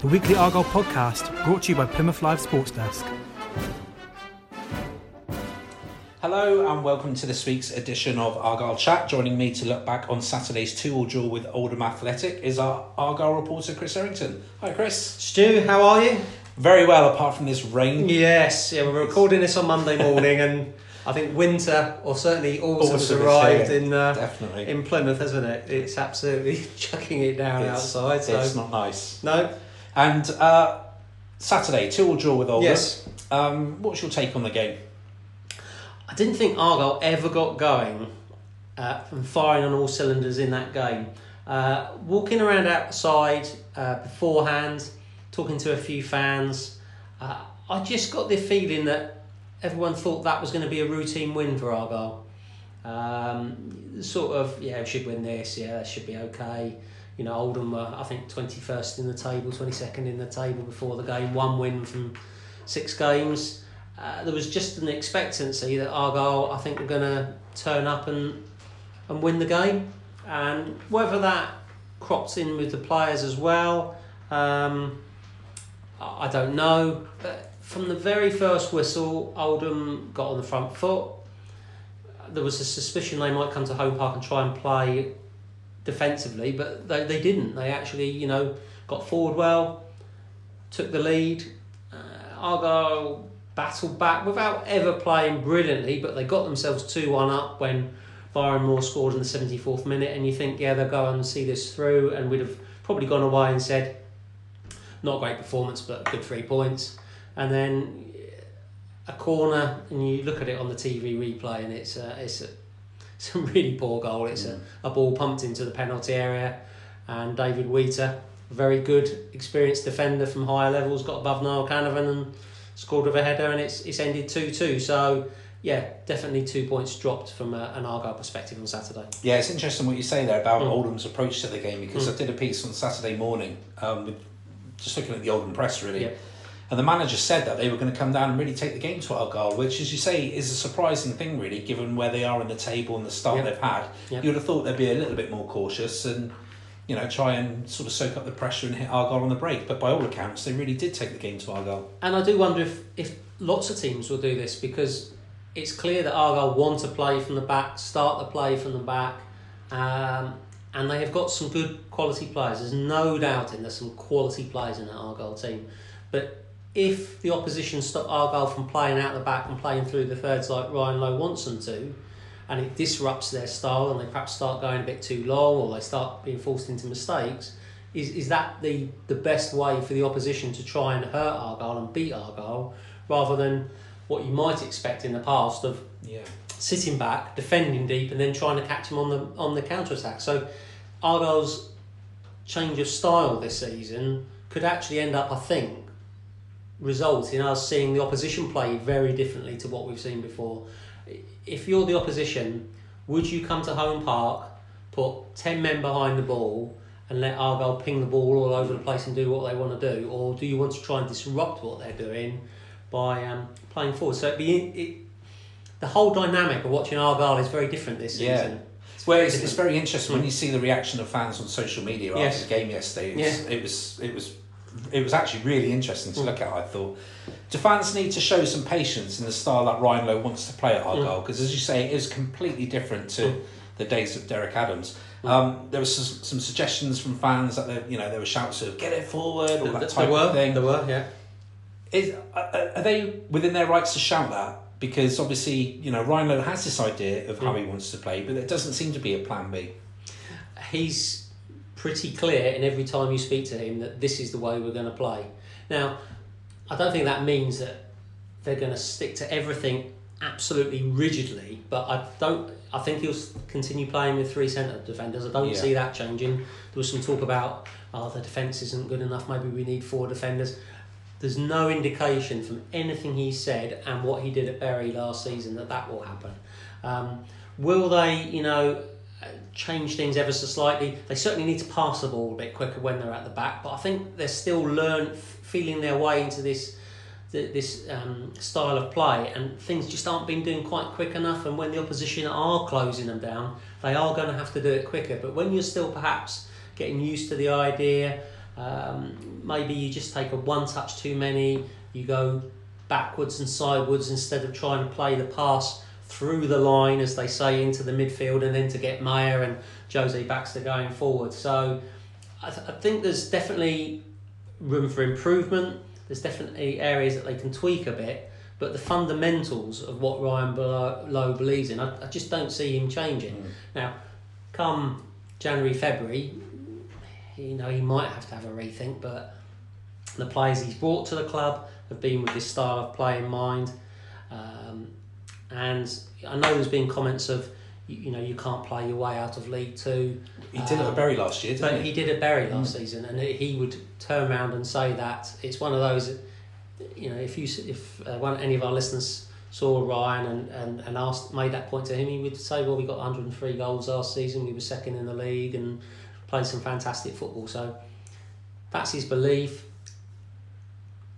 the weekly Argyle podcast brought to you by Plymouth Live Sports Desk. Hello and welcome to this week's edition of Argyle Chat. Joining me to look back on Saturday's two-all draw with Oldham Athletic is our Argyle reporter Chris Errington. Hi Chris. Stu, how are you? Very well, apart from this rain. Yes, yeah, we're recording this on Monday morning, and I think winter, or certainly autumn, has Autumn is arrived in uh, definitely. in Plymouth, hasn't it? It's absolutely chucking it down It's- outside. So It's not nice. no, And uh, Saturday, two-all draw with Oldham. Yes. Um, what's your take on the game? I didn't think Argyle ever got going uh, from firing on all cylinders in that game. Uh, walking around outside uh, beforehand, talking to a few fans, uh, I just got the feeling that everyone thought that was going to be a routine win for Argyle. Um, sort of, yeah, we should win this, yeah, that should be okay. You know, Oldham were, I think, 21st in the table, 22nd in the table before the game, one win from six games. Uh, there was just an expectancy that Argyle, I think, were going to turn up and and win the game. And whether that crops in with the players as well, um, I I don't know. But from the very first whistle, Oldham got on the front foot. There was a suspicion they might come to home park and try and play defensively, but they, they didn't. They actually, you know, got forward well, took the lead. Uh, Argyle battled back without ever playing brilliantly, but they got themselves 2 1 up when Byron Moore scored in the 74th minute. And you think, yeah, they'll go and see this through. And we'd have probably gone away and said, not great performance, but good three points. And then a corner, and you look at it on the TV replay, and it's a, it's a, it's a really poor goal. It's a, a ball pumped into the penalty area, and David Wheater, very good, experienced defender from higher levels, got above Niall Canavan and scored with a header, and it's it's ended two two. So yeah, definitely two points dropped from a, an Argyle perspective on Saturday. Yeah, it's interesting what you say there about Mm. Oldham's approach to the game because Mm. I did a piece on Saturday morning, um, with, just looking at the Oldham press really, Yeah. And the manager said that they were going to come down and really take the game to Argyle, which, as you say, is a surprising thing really, given where they are in the table and the start Yeah. they've had. Yeah. You would have thought they'd be a little bit more cautious and. You know, try and sort of soak up the pressure and hit Argyle on the break. But by all accounts, they really did take the game to Argyle. And I do wonder if, if lots of teams will do this because it's clear that Argyle want to play from the back, start the play from the back, um, and they have got some good quality players. There's no doubt in there's some quality players in that Argyle team. But if the opposition stop Argyle from playing out the back and playing through the thirds like Ryan Lowe wants them to, and it disrupts their style and they perhaps start going a bit too long or they start being forced into mistakes, is, is that the, the best way for the opposition to try and hurt Argyle and beat Argyle rather than what you might expect in the past of Yeah. sitting back, defending deep, and then trying to catch them on the on the counter attack. So Argyle's change of style this season could actually end up, I think, result in us seeing the opposition play very differently to what we've seen before. If you're the opposition, would you come to home park, put ten men behind the ball, and let Argyle ping the ball all over the place and do what they want to do, or do you want to try and disrupt what they're doing by um, playing forward? So be it, the whole dynamic of watching Argyle is very different this Yeah. season. Well, very it's, it's very interesting when you see the reaction of fans on social media after Yes. the game yesterday. It was, it was it was it was actually really interesting to hmm. look at. I thought. Do fans need to show some patience in the style that Ryan Lowe wants to play at Argyle? Hmm. Because as you say, it is completely different to hmm. the days of Derek Adams. Um, there were some, some suggestions from fans that they, you know there were shouts of "get it forward" or that There type were, of thing. there were, yeah. Is are are they within their rights to shout that? Because obviously, you know, Ryan Lowe has this idea of how he wants to play, but there doesn't seem to be a plan B. he's pretty clear in every time you speak to him that this is the way we're going to play. Now, I don't think that means that they're going to stick to everything absolutely rigidly, but I don't. I think he'll continue playing with three centre defenders. I don't Yeah. see that changing. There was some talk about, oh, the defence isn't good enough. Maybe we need four defenders. There's no indication from anything he said and what he did at Bury last season that that will happen. Um, will they, you know, change things ever so slightly? They certainly need to pass the ball a bit quicker when they're at the back, but I think they're still learn feeling their way into this this um, style of play, and things just aren't being doing quite quick enough. And when the opposition are closing them down, they are going to have to do it quicker. But when you're still perhaps getting used to the idea, um, maybe you just take a one touch too many. You go backwards and sideways instead of trying to play the pass through the line, as they say, into the midfield, and then to get Mayer and Jose Baxter going forward. So I, th- I think there's definitely room for improvement. There's definitely areas that they can tweak a bit, but the fundamentals of what Ryan Lowe believes in, I, I just don't see him changing. Mm. Now, come January, February, you know, he might have to have a rethink, but the players he's brought to the club have been with this style of play in mind. And I know there's been comments of, you, you know, you can't play your way out of League Two. He did it Um, at Bury last year, didn't But he? he did at Bury last season, and he would turn around and say that it's one of those. You know, if you if uh, one any of our listeners saw Ryan and, and, and asked made that point to him, he would say, "Well, we got 103 goals last season. We were second in the league and played some fantastic football." So that's his belief.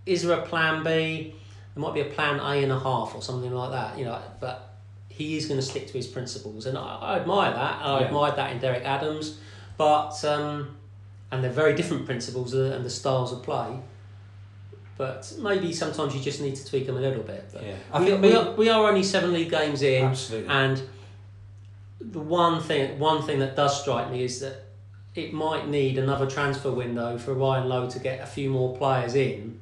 Is there a plan B? There might be a plan A and a half or something like that. You know, but he is going to stick to his principles, and I, I admire that. I Yeah. admired that in Derek Adams, but um, and they're very different principles and the styles of play. But maybe sometimes you just need to tweak them a little bit. But Yeah. I we, think we, we- are, we are only seven league games in, Absolutely. and the one thing one thing that does strike me is that it might need another transfer window for Ryan Lowe to get a few more players in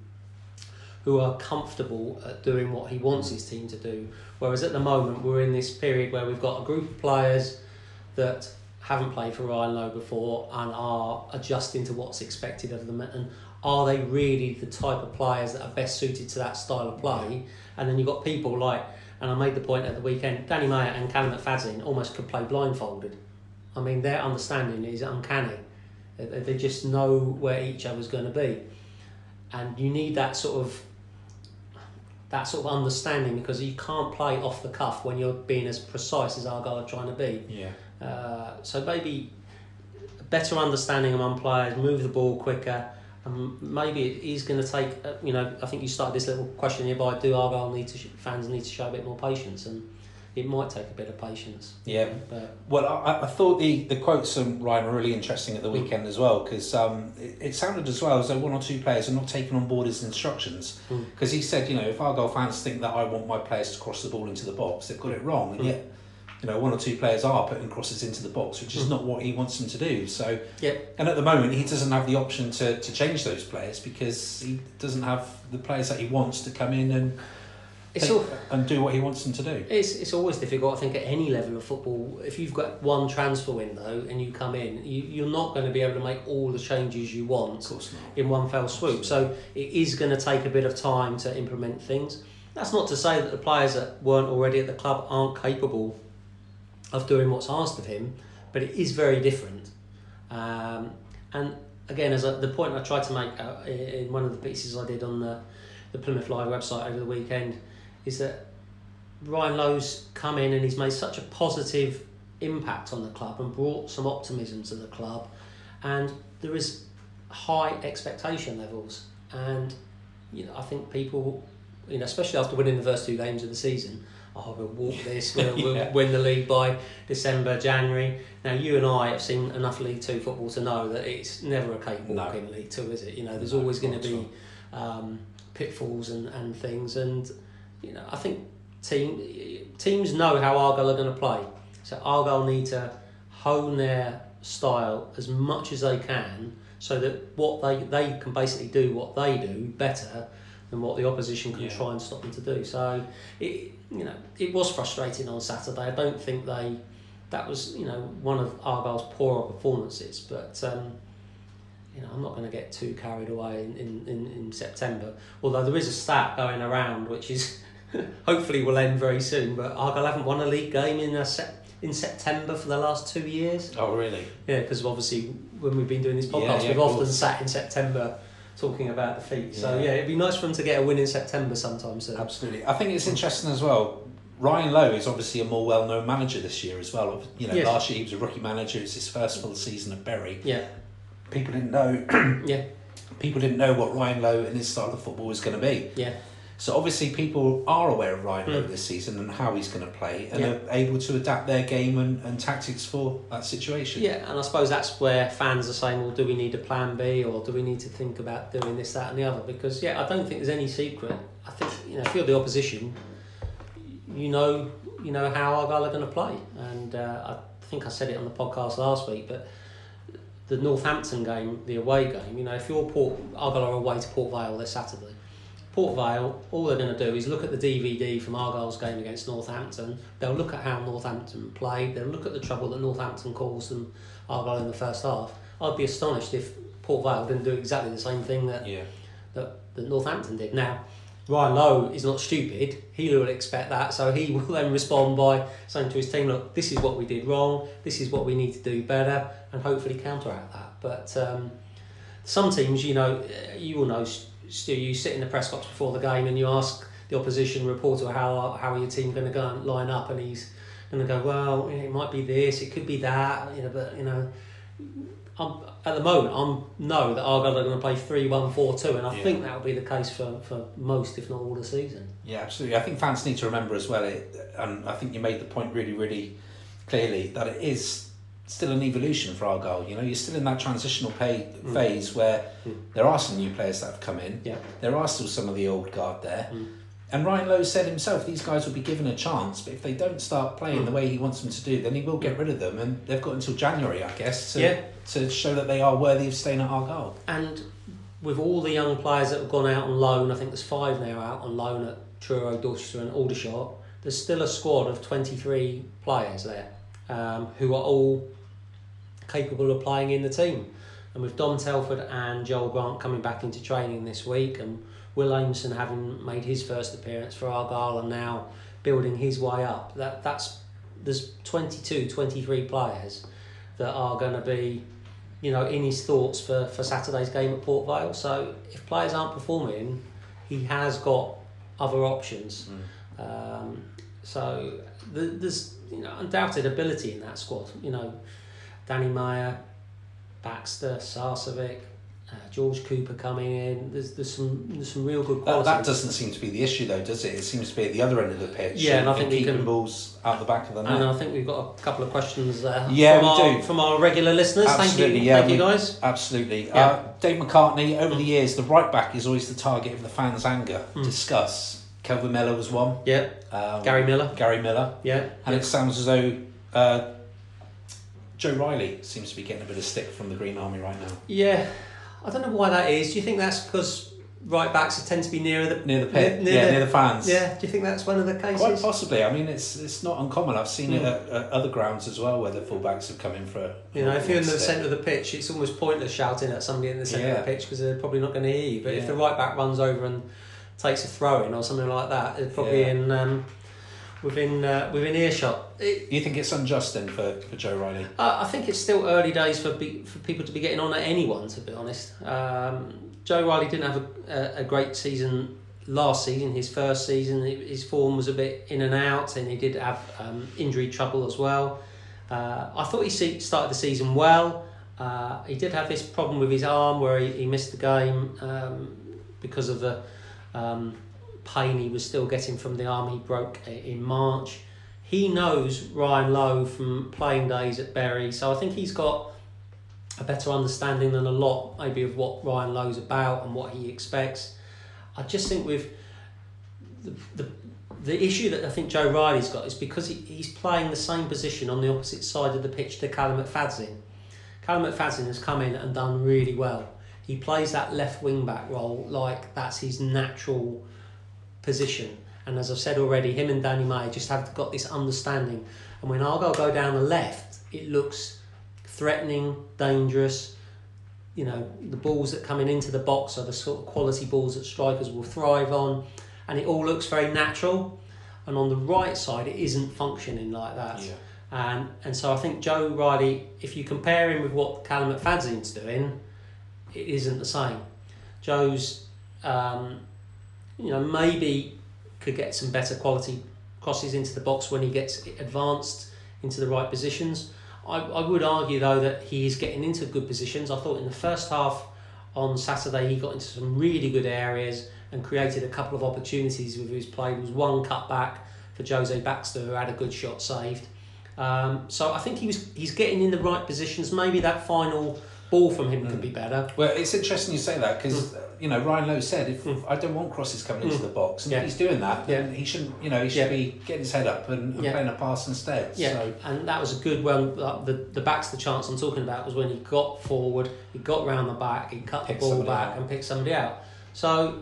who are comfortable at doing what he wants his team to do. Whereas at the moment we're in this period where we've got a group of players that haven't played for Ryan Lowe before and are adjusting to what's expected of them and are they really the type of players that are best suited to that style of play? And then you've got people like and I made the point at the weekend, Danny Mayer and Callum McFadzean almost could play blindfolded. I mean, their understanding is uncanny. They, they just know where each other's going to be, and you need that sort of that sort of understanding because you can't play off the cuff when you're being as precise as Argyle are trying to be. Yeah. Uh, so maybe a better understanding among players, move the ball quicker. And maybe it is going to take. Uh, you know, I think you started this little question here by do Argyle need to sh- fans need to show a bit more patience, and it might take a bit of patience. Yeah. But Well, I, I thought the, the quotes from Ryan were really interesting at the weekend as well because um, it, it sounded as well as though one or two players are not taking on board his instructions. Mm. Because he said, you know, if our Argyle fans think that I want my players to cross the ball into the box, they've got it wrong. And Mm. yet, you know, one or two players are putting crosses into the box, which is Mm. not what he wants them to do. So, Yep. and at the moment, he doesn't have the option to, to change those players because he doesn't have the players that he wants to come in and it's all. and do what he wants them to do. It's, it's always difficult, I think, at any level of football. If you've got one transfer window and you come in, you, you're not going to be able to make all the changes you want Of course not. in one fell swoop. So it is going to take a bit of time to implement things. That's not to say that the players that weren't already at the club aren't capable of doing what's asked of him, but it is very different. Um, and again, as a, the point I tried to make uh, in one of the pieces I did on the, the Plymouth Live website over the weekend is that Ryan Lowe's come in and he's made such a positive impact on the club and brought some optimism to the club, and there is high expectation levels, and you know I think people, you know, especially after winning the first two games of the season, oh we'll walk this, we'll, Yeah. we'll win the league by December, January. Now you and I have seen enough League Two football to know that it's never a cakewalk No. in League Two, is it? You know, there's No, always going to be um, pitfalls and, and things, and you know I think team teams know how Argyle are going to play. So Argyle need to hone their style as much as they can, so that what they they can basically do what they do better than what the opposition can Yeah. try and stop them to do. So it you know it was frustrating on Saturday. I don't think they that was you know one of Argyle's poorer performances, but. Um, you know, I'm not going to get too carried away in, in, in, in September. Although there is a stat going around which is hopefully it will end very soon. But Argyle haven't won a league game in a sep- in September for the last two years. Oh, really? Yeah, because obviously when we've been doing this Yeah, podcast, yeah, we've often sat in September talking about the feet. So Yeah. yeah, it'd be nice for them to get a win in September sometime soon. Absolutely. I think it's interesting as well. Ryan Lowe is obviously a more well-known manager this year as well. You know, Yes. last year he was a rookie manager. It's his first full season at Bury. Yeah, People didn't know. yeah, people didn't know what Ryan Lowe and his style of football was going to be. yeah. So obviously people are aware of Ryan Mm. this season and how he's going to play, and Yeah. are able to adapt their game and, and tactics for that situation. Yeah, and I suppose that's where fans are saying, well, do we need a plan B or do we need to think about doing this, that, and the other? Because, yeah, I don't think there's any secret. I think, you know, if you're the opposition, you know you know how Argyle are going to play. And uh, I think I said it on the podcast last week, but the Northampton game, the away game, you know, if you're Port, Argyle are away to Port Vale this Saturday. Port Vale, all they're going to do is look at the DVD from Argyle's game against Northampton. They'll look at how Northampton played. They'll look at the trouble that Northampton caused them Argyle in the first half. I'd be astonished if Port Vale didn't do exactly the same thing that, Yeah. that, that Northampton did. Now, Ryan Lowe is not stupid. He will expect that, so he will then respond by saying to his team, "Look, this is what we did wrong. This is what we need to do better, and hopefully counteract that." But um, some teams, you know, you will know. Stu, you sit in the press box before the game and you ask the opposition reporter how how are your team going to go and line up, and he's going to go, "Well, it might be this, it could be that," you know, but you know. I'm, at the moment, I'm know that Argyle are going to play 3 1 4 2, and I Yeah. think that will be the case for, for most, if not all, the season. Yeah, absolutely. I think fans need to remember as well, it, and I think you made the point really, really clearly that it is still an evolution for Argyle. You know, you're still in that transitional pay, Mm. phase where there are some new players that have come in. Yeah. There are still some of the old guard there. Mm. And Ryan Lowe said himself, these guys will be given a chance, but if they don't start playing Mm. the way he wants them to do, then he will get rid of them. And they've got until January, I guess, to, Yeah. to show that they are worthy of staying at Argyle. And with all the young players that have gone out on loan, I think there's five now out on loan at Truro, Dorchester, and Aldershot. There's still a squad of 23 players there um, who are all capable of playing in the team. And with Dom Telford and Joel Grant coming back into training this week, and Will Aimson having made his first appearance for Argyle and now building his way up, that that's there's 22, 23 players that are going to be you know, in his thoughts for, for Saturday's game at Port Vale. So if players aren't performing, he has got other options. Um, so the, there's you know undoubted ability in that squad. You know, Danny Mayer, Baxter, Sarcevic, uh, George Cooper coming in. There's there's some there's some real good That, quality. that doesn't seem to be the issue, though, does it? It seems to be at the other end of the pitch. Yeah, and I think we keeping can- balls out the back of the net. and I think we've got a couple of questions there Yeah, from, we our, do. from our regular listeners. Absolutely, thank you, yeah, thank you guys. Absolutely. Yeah. Uh, Dave McCartney, over the years, the right back is always the target of the fans' anger. Mm. Discuss. Kelvin Mellor was one. Yeah, Um, Gary Miller. Gary Miller. Yeah, And it sounds as though uh, Joe Riley seems to be getting a bit of stick from the Green Army right now. Yeah, I don't know why that is. Do you think that's because right backs tend to be nearer the Near the pit. Near- yeah, near near the- the fans. Yeah, do you think that's one of the cases? Quite possibly. I mean, it's it's not uncommon. I've seen it Mm. at, at other grounds as well, where the fullbacks have come in for. You know, if you're in the centre of the pitch, it's almost pointless shouting at somebody in the centre of the pitch because they're probably not going to hear you. But if the right back runs over and takes a throw in or something like that, it's probably Yeah. in um, within uh, within earshot. It, You think it's unjust then for, for Joe Riley? I I think it's still early days for be, for people to be getting on at anyone. To be honest, um, Joe Riley didn't have a, a, a great season last season. His first season, his form was a bit in and out, and he did have um, injury trouble as well. Uh, I thought he started the season well. Uh, he did have this problem with his arm where he, he missed the game um, because of the um, pain he was still getting from the arm he broke in March. He knows Ryan Lowe from playing days at Bury, so I think he's got a better understanding than a lot maybe of what Ryan Lowe's about and what he expects. I just think with the, the the issue that I think Joe Riley's got is because he, he's playing the same position on the opposite side of the pitch to Callum McFadzean. Callum McFadzean has come in and done really well. He plays that left wing back role like that's his natural position. And as I've said already, him and Danny May just have got this understanding. And when Argyle go down the left, it looks threatening, dangerous. You know, the balls that coming into the box are the sort of quality balls that strikers will thrive on, and it all looks very natural. And on the right side, it isn't functioning like that. Yeah. And and so I think Joe Riley, if you compare him with what Callum McFadzean's doing, it isn't the same. Joe's, um, you know, maybe could get some better quality crosses into the box when he gets advanced into the right positions. I, I would argue though that he is getting into good positions. I thought in the first half on Saturday he got into some really good areas and created a couple of opportunities with his play. There was one cut back for Jose Baxter who had a good shot saved. Um, so I think he was he's getting in the right positions. Maybe that final ball from him could be better. Well, it's interesting you say that because you know Ryan Lowe said if I don't want crosses coming into the box, and Mm. Yeah. he's doing that, then Yeah. he shouldn't. You know, he should Yeah. be getting his head up and, and Yeah. playing a pass instead. Yeah, So and that was a good one. The, the back's the chance I'm talking about was when he got forward, he got round the back, he cut the ball back out. and picked somebody out. So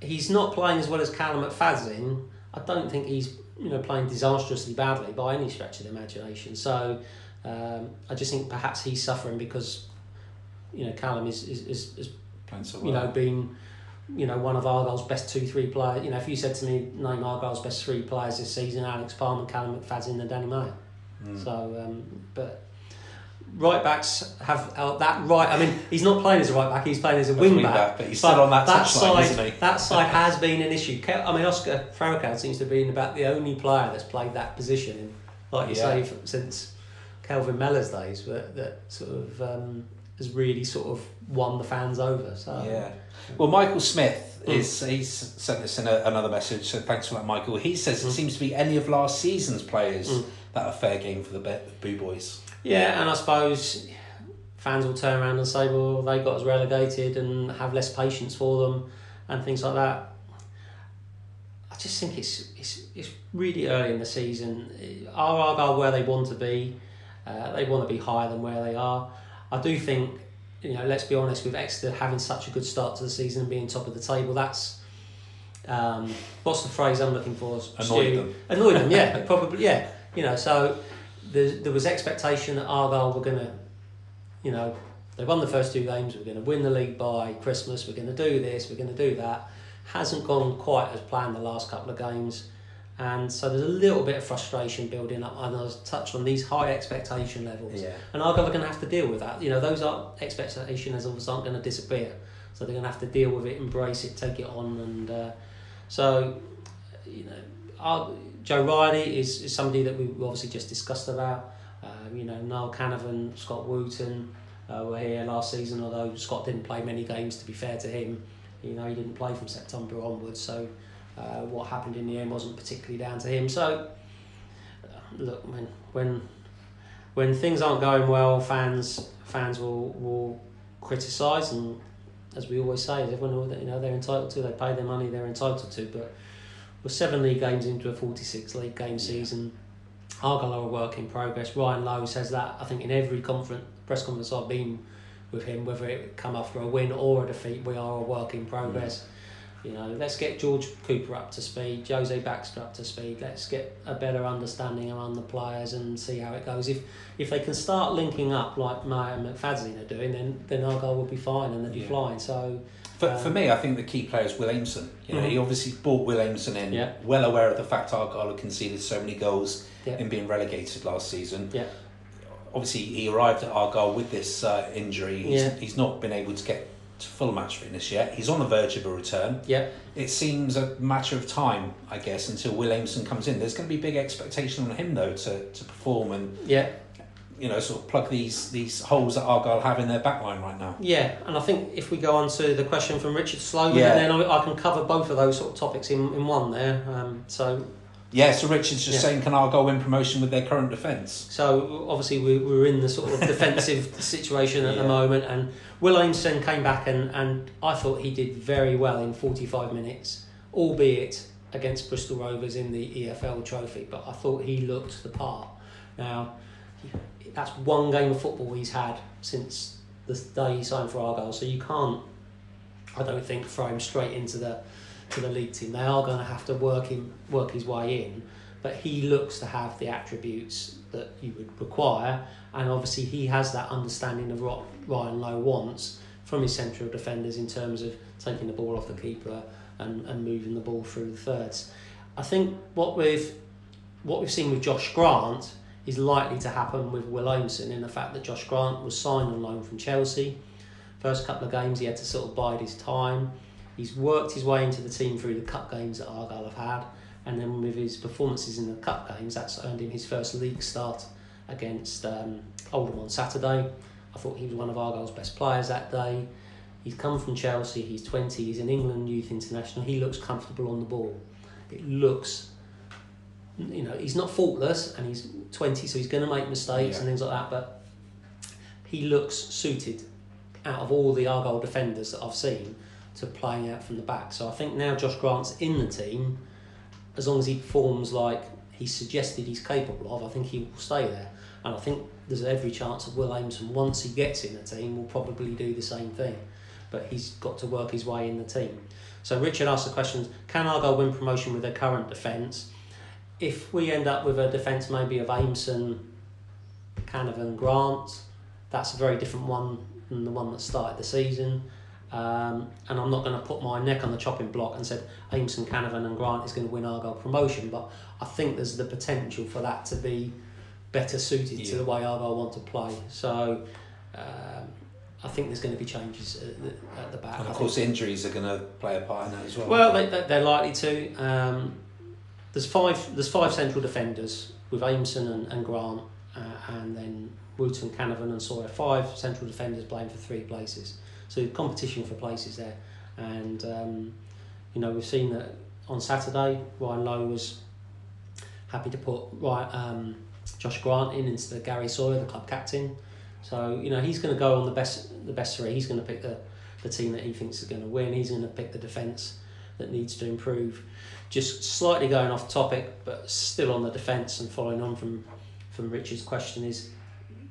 he's not playing as well as Callum McFadzean. I don't think he's you know playing disastrously badly by any stretch of the imagination. So um, I just think perhaps he's suffering because you know Callum is is, is, is playing so you know, being you know one of Argyle's best two three players. You know, if you said to me name Argyle's best three players this season, Alex Palmer, Callum McFadzean, and Danny Mayer. So, um, but right backs have uh, that right. I mean, he's not playing as a right back; he's playing as a wing wing back. back, but he's still on that touchline, side, isn't he? that side has been an issue. I mean, Oscar Farrakhan seems to have been about the only player that's played that position, in, like you Yeah. say, since Kelvin Mellor's days, but that sort of um, has really sort of won the fans over. So Yeah. Well, Michael Smith Mm. is he's sent us in a, another message. So thanks for that, Michael. He says Mm. it seems to be any of last season's players that are fair game for the Boo Boys. Yeah, and I suppose fans will turn around and say, well, they got us relegated and have less patience for them and things like that. I just think it's it's, it's really early in the season. Are Argyle where they want to be? Uh, they want to be higher than where they are. I do think, you know, let's be honest, with Exeter having such a good start to the season and being top of the table, that's um, what's the phrase I'm looking for? Annoyed them. Annoyed them, yeah, probably, yeah. You know, so there, there was expectation that Argyle were going to, you know, they won the first two games, we're going to win the league by Christmas, we're going to do this, we're going to do that. Hasn't gone quite as planned the last couple of games. And so there's a little bit of frustration building up. And I was touched on these high expectation levels. Yeah. And Argyle are going to have to deal with that. You know, those are expectation levels aren't going to disappear. So they're going to have to deal with it, embrace it, take it on. And uh, so, you know, our, Joe Riley is, is somebody that we obviously just discussed about. Um, you know, Niall Canavan, Scott Wootton uh, were here last season, although Scott didn't play many games, to be fair to him. You know, he didn't play from September onwards, so uh, what happened in the end wasn't particularly down to him. So, look, when when when things aren't going well, fans fans will will criticise, and as we always say, everyone you know they're entitled to. They pay their money, they're entitled to. But we're seven league games into a forty-six league game season. Argyle are a work in progress. Ryan Lowe says that I think in every conference press conference I've been with him, whether it come after a win or a defeat, we are a work in progress. You know, let's get George Cooper up to speed, Jose Baxter up to speed. Let's get a better understanding around the players and see how it goes. If if they can start linking up like Mayer and McFadzean are doing, then then Argyle will be fine and they'll be Yeah. flying. So For, Um, for me, I think the key player is Will Aimson. You know, Mhm. he obviously brought Will Aimson in, Yeah. well aware of the fact Argyle had conceded so many goals Yeah. in being relegated last season. yeah, Obviously, he arrived at Argyle with this uh, injury. He's, Yeah. he's not been able to get full match fitness yet. He's on the verge of a return. yeah, It seems a matter of time, I guess, until Will Aimson comes in. There's going to be big expectation on him though to, to perform and yeah. you know sort of plug these these holes that Argyle have in their backline right now. Yeah, and I think if we go on to the question from Richard Sloman, Yeah. then I, I can cover both of those sort of topics in, in one there. Um, so, Yeah, so Richard's just Yeah. saying, can Argyle win promotion with their current defence? so obviously we, we're in the sort of defensive situation at the moment, and Will Aimson came back and, and I thought he did very well in 45 minutes, albeit against Bristol Rovers in the EFL trophy, but I thought he looked the part. Now, that's one game of football he's had since the day he signed for Argyle, so you can't, I don't think, throw him straight into the to the league team. They are going to have to work him work his way in, but he looks to have the attributes that you would require, and obviously he has that understanding of what Ryan Lowe wants from his central defenders in terms of taking the ball off the keeper and, and moving the ball through the thirds. I think what we've what we've seen with Josh Grant is likely to happen with Will Aimson in the fact that Josh Grant was signed on loan from Chelsea. First couple of games, he had to sort of bide his time. He's worked his way into the team through the cup games that Argyle have had, and then with his performances in the cup games, that's earned him his first league start against um, Oldham on Saturday. I thought he was one of Argyle's best players that day. He's come from Chelsea, he's 20, he's an England youth international. He looks comfortable on the ball. It looks, you know, he's not faultless and he's 20, so he's going to make mistakes Yeah. and things like that, but he looks suited out of all the Argyle defenders that I've seen to playing out from the back. So I think now Josh Grant's in the team, as long as he performs like he's suggested he's capable of, I think he will stay there. And I think there's every chance that Will Aimson, once he gets in the team, will probably do the same thing. But he's got to work his way in the team. So Richard asked the question, can Argyle win promotion with their current defence? If we end up with a defence maybe of Aimson, Canavan, Grant, that's a very different one than the one that started the season. Um, and I'm not going to put my neck on the chopping block and said Aimson, Canavan, and Grant is going to win Argyle promotion, but I think there's the potential for that to be better suited to the way Argyle want to play. So um, I think there's going to be changes at the, at the back. And I of think- course, injuries are going to play a part in that as well. well, they, they, they're likely to. Um, there's five. There's five central defenders with Aimson and, and Grant, uh, and then Wootton, Canavan, and Sawyer. Five central defenders playing for three places. So competition for places there, and um, you know we've seen that on Saturday. Ryan Lowe was happy to put right, um, Josh Grant in instead of Gary Sawyer, the club captain. So you know he's going to go on the best the best three. He's going to pick the the team that he thinks is going to win. He's going to pick the defence that needs to improve. Just slightly going off topic, but still on the defence and following on from from Richard's question is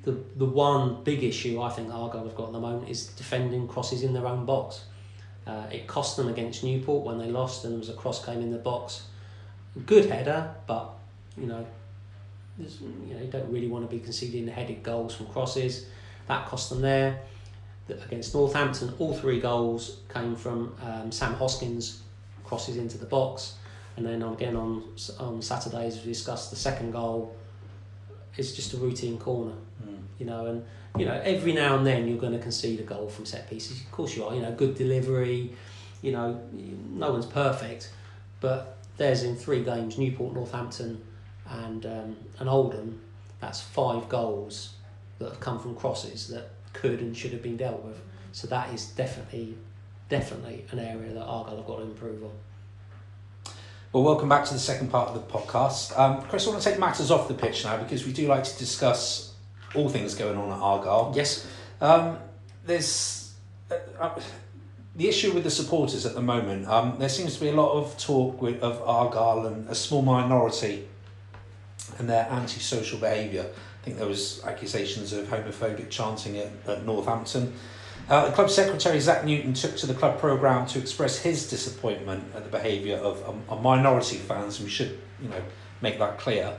the the one big issue I think Argyle have got at the moment is defending crosses in their own box. Uh, it cost them against Newport when they lost, and there was a cross came in the box. Good header, but you know, you know, you don't really want to be conceding the headed goals from crosses. That cost them there. The- Against Northampton, all three goals came from um, Sam Hoskins crosses into the box, and then on, again on on Saturday, as we discussed, the second goal is just a routine corner. Mm. You know, and you know every now and then you're going to concede a goal from set pieces. Of course you are. You know, good delivery. You know, no one's perfect, but there's in three games Newport, Northampton, and um, and Oldham. That's five goals that have come from crosses that could and should have been dealt with. So that is definitely, definitely an area that Argyle have got to improve on. Well, welcome back to the second part of the podcast. Um, Chris, I want to take matters off the pitch now because we do like to discuss all things going on at Argyle. Yes. Um, there's uh, uh, the issue with the supporters at the moment. Um, there seems to be a lot of talk with, of Argyle and a small minority and their antisocial behaviour. I think there was accusations of homophobic chanting at, at Northampton. Uh, the club secretary Zach Newton took to the club programme to express his disappointment at the behaviour of a, a minority of fans, and we should, you know, make that clear.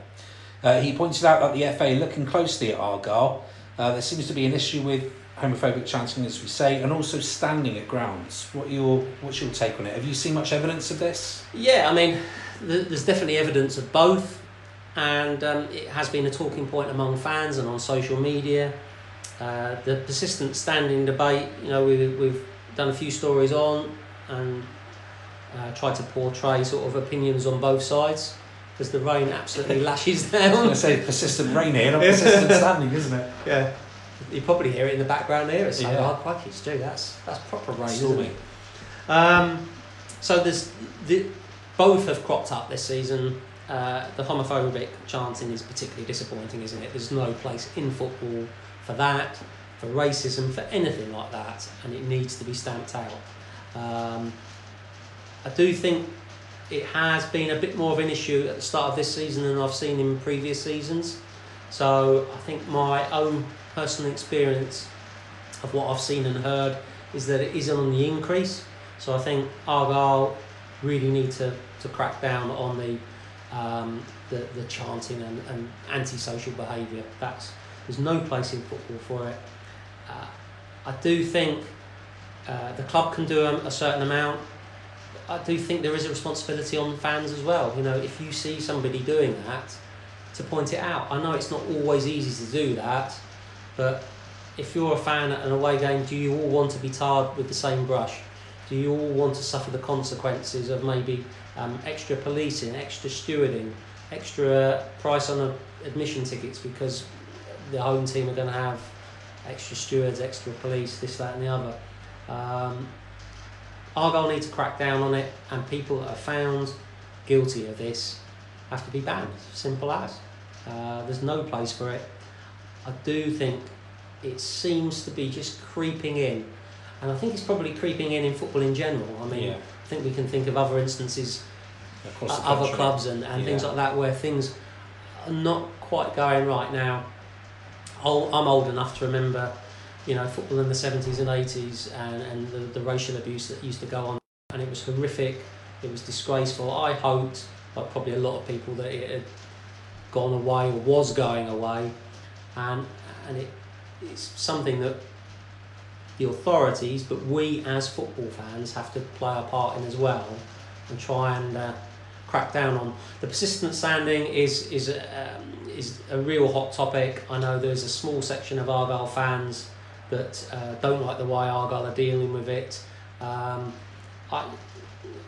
Uh, he pointed out that the FA looking closely at Argyle. Uh, there seems to be an issue with homophobic chanting, as we say, and also standing at grounds. What your what's your take on it? Have you seen much evidence of this? Yeah, I mean, th- there's definitely evidence of both, and um, it has been a talking point among fans and on social media. Uh, the persistent standing debate, you know, we, we've done a few stories on and uh, tried to portray sort of opinions on both sides because the rain absolutely lashes I down. to say persistent rain here, not persistent standing, isn't it? Yeah. You probably hear it in the background here. It's like, Yeah. oh, crikey, Stu, that's, that's proper rain, isn't it? Um, so there's the, both have cropped up this season. Uh, the homophobic chanting is particularly disappointing, isn't it? There's no place in football for that, for racism, for anything like that, and it needs to be stamped out. Um, I do think it has been a bit more of an issue at the start of this season than I've seen in previous seasons. So I think my own personal experience of what I've seen and heard is that it is on the increase. So I think Argyle really need to, to crack down on the um, the, the chanting and, and antisocial behaviour. That's there's no place in football for it. Uh, I do think uh, the club can do a, a certain amount. I do think there is a responsibility on fans as well. You know, if you see somebody doing that, to point it out. I know it's not always easy to do that, but if you're a fan at an away game, do you all want to be tarred with the same brush? Do you all want to suffer the consequences of maybe um, extra policing, extra stewarding, extra price on a, admission tickets because the home team are going to have extra stewards, extra police, this, that, and the other? Um, Argyle need to crack down on it, and people that are found guilty of this have to be banned. Simple as. Uh, there's no place for it. I do think it seems to be just creeping in, and I think it's probably creeping in in football in general. I mean, Yeah. I think we can think of other instances, Across uh, other clubs and, and things like that where things are not quite going right now. I'm old enough to remember, you know, football in the 70s and 80s and, and the, the racial abuse that used to go on, and it was horrific. It was disgraceful. I hoped, like probably a lot of people, that it had gone away or was going away, and and it, it's something that the authorities, but we as football fans have to play our part in as well, and try and uh, crack down on. The persistent standing is is um, is a real hot topic. I know there's a small section of Argyle fans that uh, don't like the way Argyle are dealing with it. Um, I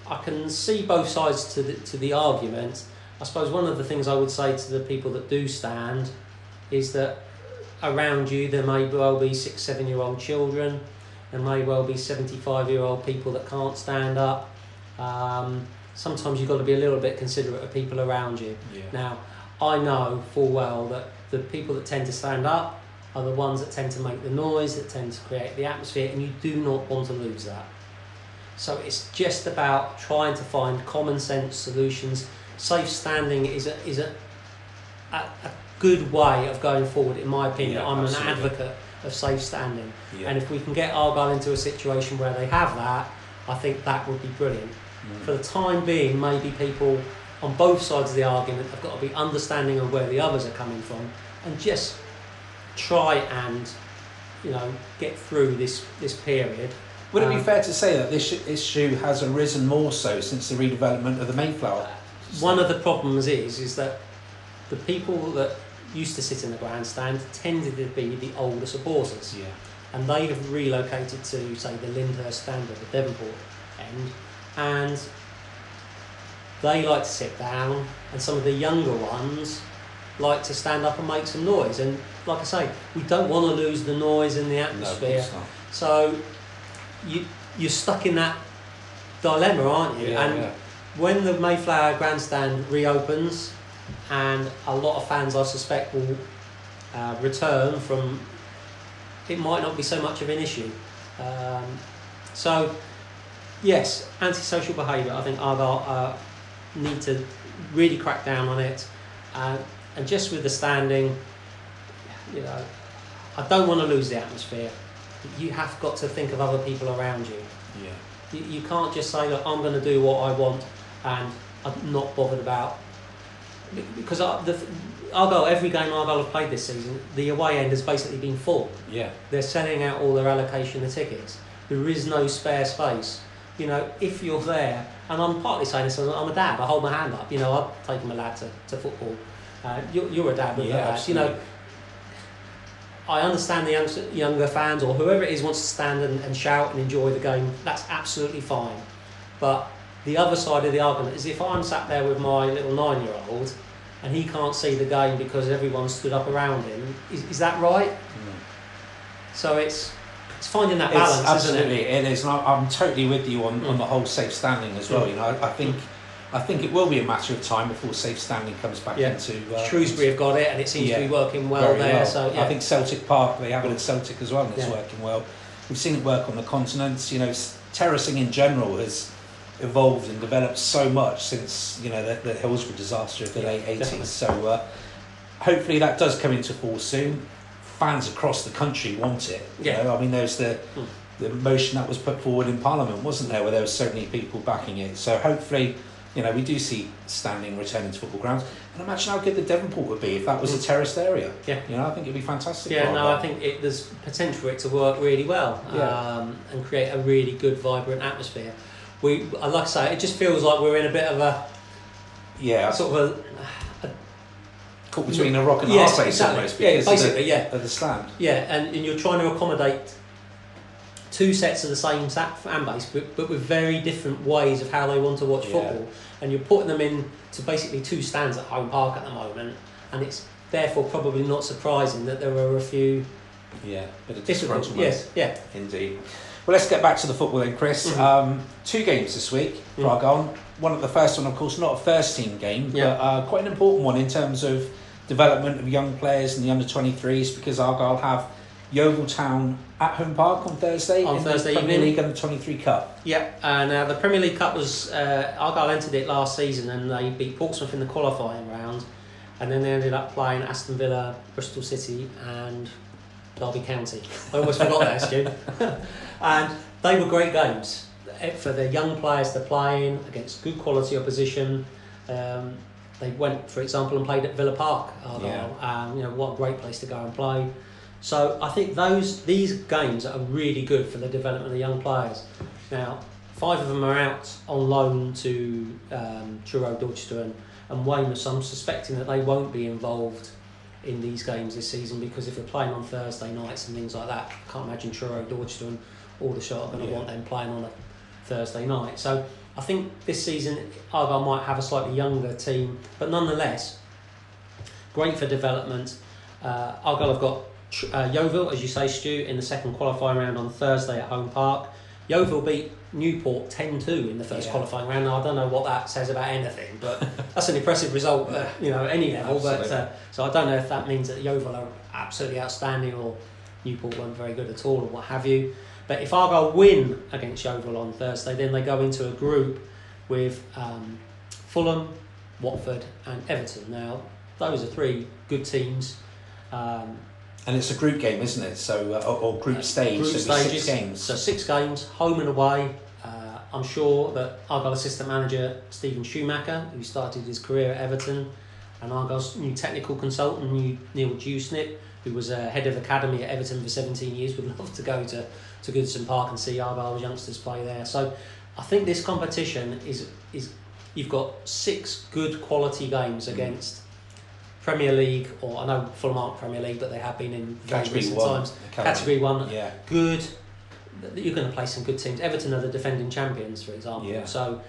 I can see both sides to the, to the argument. I suppose one of the things I would say to the people that do stand is that around you there may well be six, seven year old children, there may well be 75 year old people that can't stand up. Um, sometimes you've got to be a little bit considerate of people around you. Yeah. Now, I know full well that the people that tend to stand up are the ones that tend to make the noise, that tend to create the atmosphere, and you do not want to lose that. So it's just about trying to find common sense solutions. Safe standing is a is a a, a good way of going forward, in my opinion. Yeah, I'm absolutely. an advocate of safe standing, Yeah. and if we can get Argyle into a situation where they have that, I think that would be brilliant. Mm. For the time being, maybe people on both sides of the argument have got to be understanding of where the others are coming from, and just try and you know get through this this period. Would it be Um, fair to say that this issue has arisen more so since the redevelopment of the Mayflower? One of the problems is is that the people that used to sit in the grandstand tended to be the older supporters, Yeah. and they have relocated to say the Lyndhurst stand or the Devonport end, and they like to sit down, and some of the younger ones like to stand up and make some noise. And like I say, we don't want to lose the noise in the atmosphere. not. So you you're stuck in that dilemma, aren't you? Yeah, and yeah. when the Mayflower grandstand reopens, and a lot of fans, I suspect, will uh, return from, it might not be so much of an issue. Um, so, yes, antisocial behaviour. I think Argyle uh, need to really crack down on it, uh, and just with the standing, you know, I don't want to lose the atmosphere. You have got to think of other people around you. Yeah. You, you can't just say, look, I'm going to do what I want and I'm not bothered about. Because I, the, Argyle, every game Argyle have ever played this season, the away end has basically been full. Yeah. They're selling out all their allocation of tickets. There is no spare space. You know, if you're there, and I'm partly saying this, I'm a dad, I hold my hand up. You know, I've taken my lad to, to football. Uh, you're, you're a dad Yeah, lad. You know. I understand the young, younger fans or whoever it is wants to stand and, and shout and enjoy the game. That's absolutely fine. But the other side of the argument is if I'm sat there with my little nine-year-old and he can't see the game because everyone stood up around him, is, is that right? So it's it's finding that balance, it's isn't absolutely it? it is. And I'm totally with you on, on Mm. the whole safe standing as well. Mm. You know, I, I think I think it will be a matter of time before safe standing comes back Yeah. into uh, Shrewsbury have got it, and it seems to be working well there. well. So yeah. I think Celtic Park they have it at Celtic as well, and it's Yeah. working well. We've seen it work on the continents. You know, terracing in general has evolved and developed so much since you know the, the Hillsborough disaster of the Yeah, late eighties. So uh, hopefully that does come into force soon. Fans across the country want it. You Yeah. know, I mean, there's the Mm. the motion that was put forward in Parliament, wasn't there, where there were so many people backing it. So hopefully, you know, we do see standing returning to football grounds. And imagine how good the Devonport would be if that was a terraced area. Yeah. You know, I think it'd be fantastic. Yeah, no. I think it, there's potential for it to work really well Yeah. um, and create a really good, vibrant atmosphere. we, uh, like I say, it just feels like we're in a bit of a Yeah, sort of a caught between a rock and a Yes, hard place exactly. almost Yeah, basically, of, the, yeah. of the stand. Yeah, and, and you're trying to accommodate two sets of the same sa- fan base, but, but with very different ways of how they want to watch Yeah. football. And you're putting them in to basically two stands at home park at the moment, and it's therefore probably not surprising that there are a few Yeah, bit of disgruntled Yes, yeah. Indeed. Well, let's get back to the football then, Chris. Mhm. Um, two games this week for Mm. Argyle. One of the first one, of course, not a first team game, Yeah. but uh, quite an important one in terms of development of young players and the under 23s because Argyle have Yeovil Town at home park on Thursday On in Thursday the Premier evening. League the 23 Cup. Yeah, and uh, the Premier League Cup was uh, Argyle entered it last season, and they beat Portsmouth in the qualifying round, and then they ended up playing Aston Villa, Bristol City, and Derby County. I almost forgot that, Stu. and they were great games Eh, for the young players to play in against good quality opposition. Um, they went, for example, and played at Villa Park. Argyle. Um, you know what a great place to go and play. So I think those these games are really good for the development of the young players. Now, five of them are out on loan to um, Truro Dorchester and, and Weymouth, so I'm suspecting that they won't be involved in these games this season because if they're playing on Thursday nights and things like that, I can't imagine Truro Dorchester and Aldershot are going to Yeah. want them playing on a Thursday night. So I think this season Argyle might have a slightly younger team, but nonetheless, great for development. Uh, Argyle have got uh, Yeovil, as you say, Stu, in the second qualifying round on Thursday at home park. Yeovil beat Newport 10 2 in the first Yeah. qualifying round. Now, I don't know what that says about anything, but that's an impressive result at you know, any level. But uh, So I don't know if that means that Yeovil are absolutely outstanding or Newport weren't very good at all or what have you. But if Argyle win against Yeovil on Thursday, then they go into a group with um, Fulham, Watford, and Everton. Now, those are three good teams. Um, And it's a group game, isn't it? So, uh, or, or group stage, group so stages. six games. So six games, home and away. Uh, I'm sure that Argyle assistant manager Stephen Schumacher, who started his career at Everton, and Argyle's new technical consultant Neil Dewsnip, who was uh, head of academy at Everton for 17 years, would love to go to, to Goodison Park and see Argyle's youngsters play there. So I think this competition is is you've got six good quality games against Premier League, or I know Fulham aren't Premier League, but they have been in very Category recent one. times. Category one, Yeah. good. You're going to play some good teams. Everton are the defending champions, for example. Yeah. So,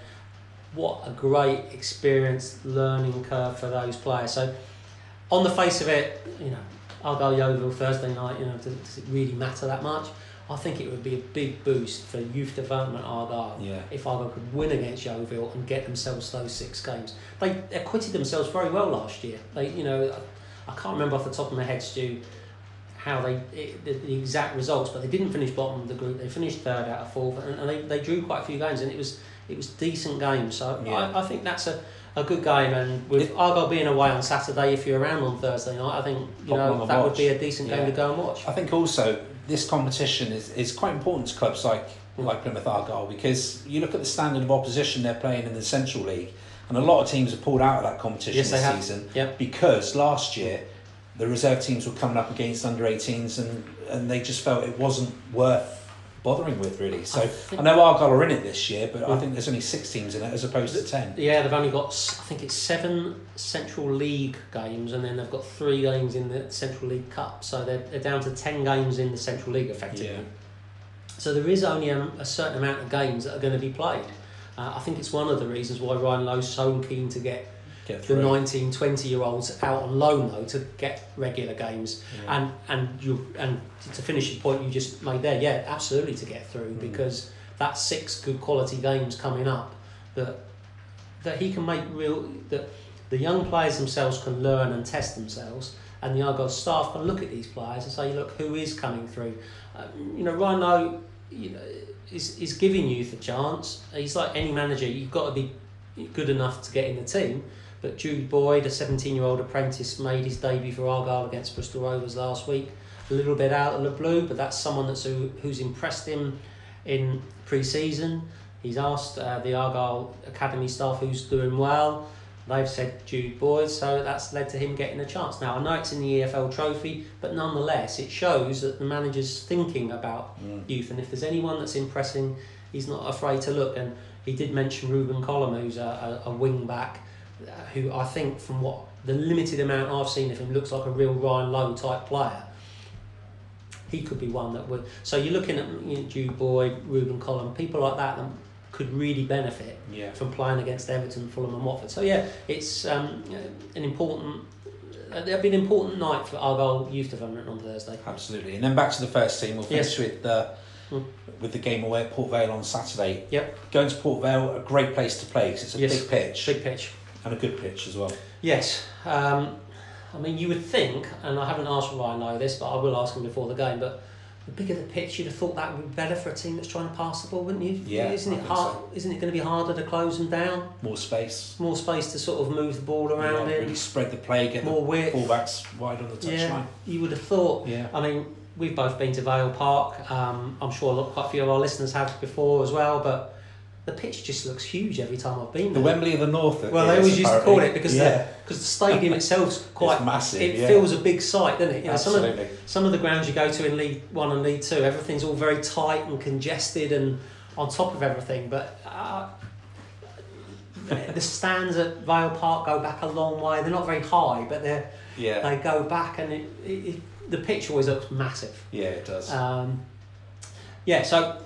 what a great experience, learning curve for those players. So, on the face of it, you know, Argyle Yeovil Thursday night. You know, does, does it really matter that much? I think it would be a big boost for youth development at Argyle Yeah. if Argyle could win against Yeovil and get themselves those six games. They acquitted themselves very well last year. They, you know, I, I can't remember off the top of my head, Stu, how they it, the, the exact results, but they didn't finish bottom of the group. They finished third out of fourth, and, and they, they drew quite a few games, and it was it was decent game. So Yeah. I, I think that's a, a good game, and with Argyle being away on Saturday, if you're around on Thursday night, I think you know that would be a decent game to go and watch. I think also this competition is, is quite important to clubs like like Plymouth Argyle because you look at the standard of opposition they're playing in the Central League, and a lot of teams have pulled out of that competition Yes, they this have. season Yep. because last year the reserve teams were coming up against under 18s and, and they just felt it wasn't worth bothering with really. So I I, know Argyle are in it this year, but I Mm. think there's only six teams in it as opposed to ten. Yeah, they've only got I think it's seven Central League games, and then they've got three games in the Central League Cup. So they're, they're down to ten games in the Central League effectively. Yeah. So there is only a, a certain amount of games that are going to be played. Uh, I think it's one of the reasons why Ryan Lowe's so keen to Get the through. 19, 20 year olds out on loan though to get regular games. Yeah. And and you and to finish the point you just made there, yeah, absolutely to get through Mm. because that's six good quality games coming up that that he can make real that the young players themselves can learn and test themselves and the Argyle staff can look at these players and say, look, who is coming through? Um, you know, Lowe, you know, is, is giving youth a chance. He's like any manager, you've got to be good enough to get in the team. But Jude Boyd, a 17 year old apprentice, made his debut for Argyle against Bristol Rovers last week. A little bit out of the blue, but that's someone that's who, who's impressed him in pre season. He's asked uh, the Argyle Academy staff who's doing well. They've said Jude Boyd, so that's led to him getting a chance. Now, I know it's in the EFL trophy, but nonetheless, it shows that the manager's thinking about Mm. youth, and if there's anyone that's impressing, he's not afraid to look. And he did mention Ruben Collum, who's a, a, a wing back, who I think, from what the limited amount I've seen of him, looks like a real Ryan Lowe type player. He could be one that would. So you're looking at you know, Jude Boyd, Ruben Colum, people like that that could really benefit Yeah. from playing against Everton, Fulham, and Watford. So yeah, it's um, an important. Uh, there'll be an important night for Argyle Youth Development on Thursday. Absolutely. And then back to the first team. We'll finish Yes. with the Mm. with the game away at Port Vale on Saturday. Yep, Going to Port Vale, a great place to play because it's a Yes. big pitch big pitch. And a good pitch as well. Yes. Um, I mean, you would think, and I haven't asked Ryan Lowe this, but I will ask him before the game. But the bigger the pitch, you'd have thought that would be better for a team that's trying to pass the ball, wouldn't you? Yeah, Isn't it hard? so. Isn't it going to be harder to close them down? More space. More space to sort of move the ball around yeah, in. really spread the play, get More the width. fullbacks wide on the touchline. Yeah, you would have thought. Yeah. I mean, we've both been to Vale Park. Um, I'm sure a lot, quite a few of our listeners have before as well. But the pitch just looks huge every time I've been there. The. Wembley of the North. Well, they always used to call it because yeah. the because the stadium itself's quite massive, It yeah. feels a big site, doesn't it? You know, some of Absolutely. some of the grounds you go to in League One and League Two, everything's all very tight and congested and on top of everything. But uh, the stands at Vale Park go back a long way. They're not very high, but they yeah. they go back, and it, it, it, the pitch always looks massive. yeah, it does. Um, yeah, so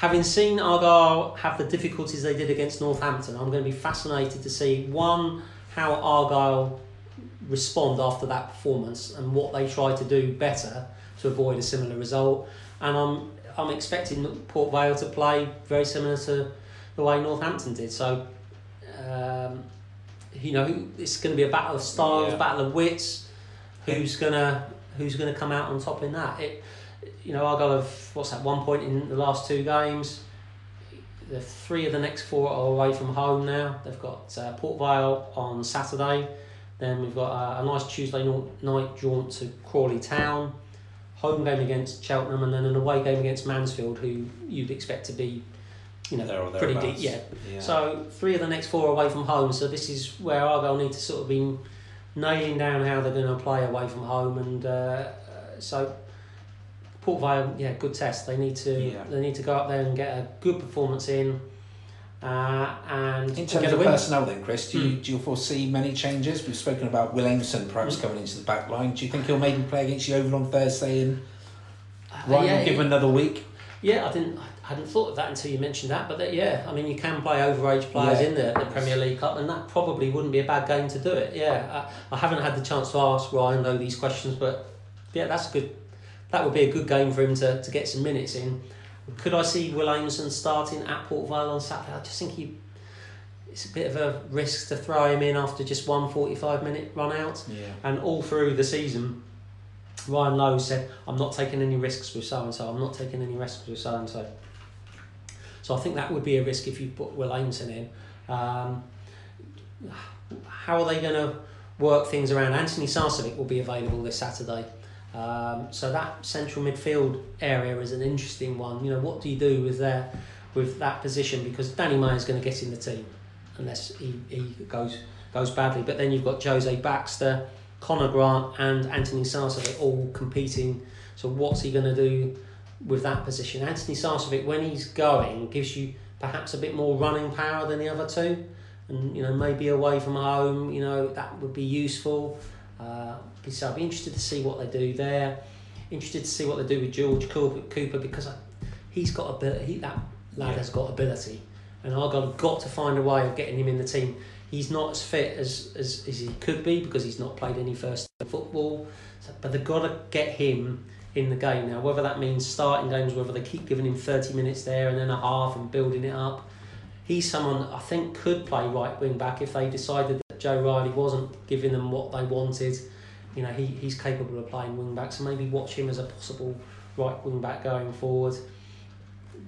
having seen Argyle have the difficulties they did against Northampton, I'm going to be fascinated to see one how Argyle respond after that performance and what they try to do better to avoid a similar result. And I'm I'm expecting Port Vale to play very similar to the way Northampton did. So. Um, you know, it's going to be a battle of styles, Yeah. battle of wits. Who's gonna Who's gonna come out on top in that? It, you know, Argyle have what's that one point in the last two games. The three of the next four are away from home now. They've got uh, Port Vale on Saturday. Then we've got uh, a nice Tuesday night jaunt to Crawley Town. Home game against Cheltenham, and then an away game against Mansfield, who you'd expect to be, you know, There pretty deep. Yeah, Yeah. so three of the next four are away from home. So this is where Argyle need to sort of be nailing down how they're going to play away from home, and uh, uh, so Port Vale, yeah, good test. They need to Yeah. they need to go up there and get a good performance in, uh, and In get terms of personnel, then, Chris, do you, do you foresee many changes? We've spoken about Will Aimson perhaps coming into the back line. Do you think he'll maybe play against Yeovil on Thursday and Uh, Ryan yeah, will give him another week? Yeah, I didn't. I hadn't thought of that until you mentioned that. But that, yeah, I mean, you can play overage players Yeah. in the, the Premier League Cup, and that probably wouldn't be a bad game to do it. Yeah, I, I haven't had the chance to ask Ryan though these questions, but yeah, that's good. That would be a good game for him to, to get some minutes in. Could I see Will Aimson starting at Port Vale on Saturday? I just think he. It's a bit of a risk to throw him in after just one 45 minute run out. Yeah. And all through the season, Ryan Lowe said, I'm not taking any risks with so and so, I'm not taking any risks with so and so. So I think that would be a risk if you put Will in. Um, how are they going to work things around? Antoni Sarcevic will be available this Saturday. Um, so that central midfield area is an interesting one. You know, what do you do with their, with that position? Because Danny Mayer is going to get in the team unless he, he goes goes badly. But then you've got Jose Baxter, Conor Grant, and Antoni Sarcevic all competing. So what's he going to do with that position? Antoni Sarcevic, when he's going, gives you perhaps a bit more running power than the other two, and you know maybe away from home, you know that would be useful. Uh, so I'd be interested to see what they do there. Interested to see what they do with George Cooper, Cooper because I, he's got ability. He, that lad Yeah. has got ability, and have got to find a way of getting him in the team. He's not as fit as, as, as he could be because he's not played any first football. So, but they've got to get him in the game now. Whether that means starting games, whether they keep giving him thirty minutes there and then a half and building it up. He's someone I think could play right wing back if they decided that Joe Riley wasn't giving them what they wanted. You know, he, he's capable of playing wing back, so maybe watch him as a possible right wing back going forward.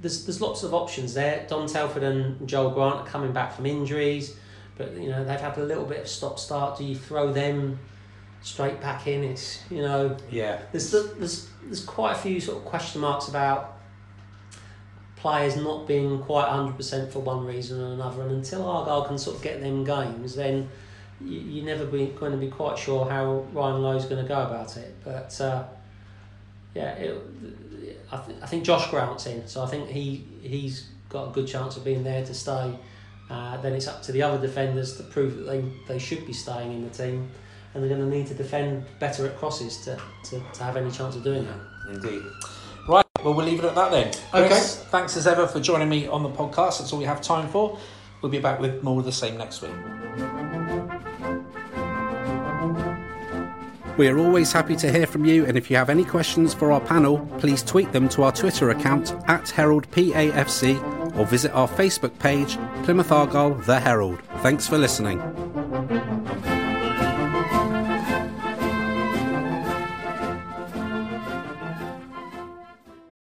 There's there's lots of options there. Dom Telford and Joel Grant are coming back from injuries, but you know they've had a little bit of stop start. Do you throw them straight back in? It's you know Yeah. there's there's there's quite a few sort of question marks about players not being quite hundred percent for one reason or another, and until Argyle can sort of get them games, then you, you're never be, going to be quite sure how Ryan Lowe's going to go about it. But uh, yeah, it, I, th- I think Josh Grant's in, so I think he he's got got a good chance of being there to stay, uh, then it's up to the other defenders to prove that they, they should be staying in the team. And they're going to need to defend better at crosses to, to, to have any chance of doing that. Indeed. Right, well, we'll leave it at that then. Chris, thanks as ever for joining me on the podcast. That's all we have time for. We'll be back with more of the same next week. We are always happy to hear from you, and if you have any questions for our panel, please tweet them to our Twitter account at HeraldPAFC or visit our Facebook page, Plymouth Argyle The Herald. Thanks for listening.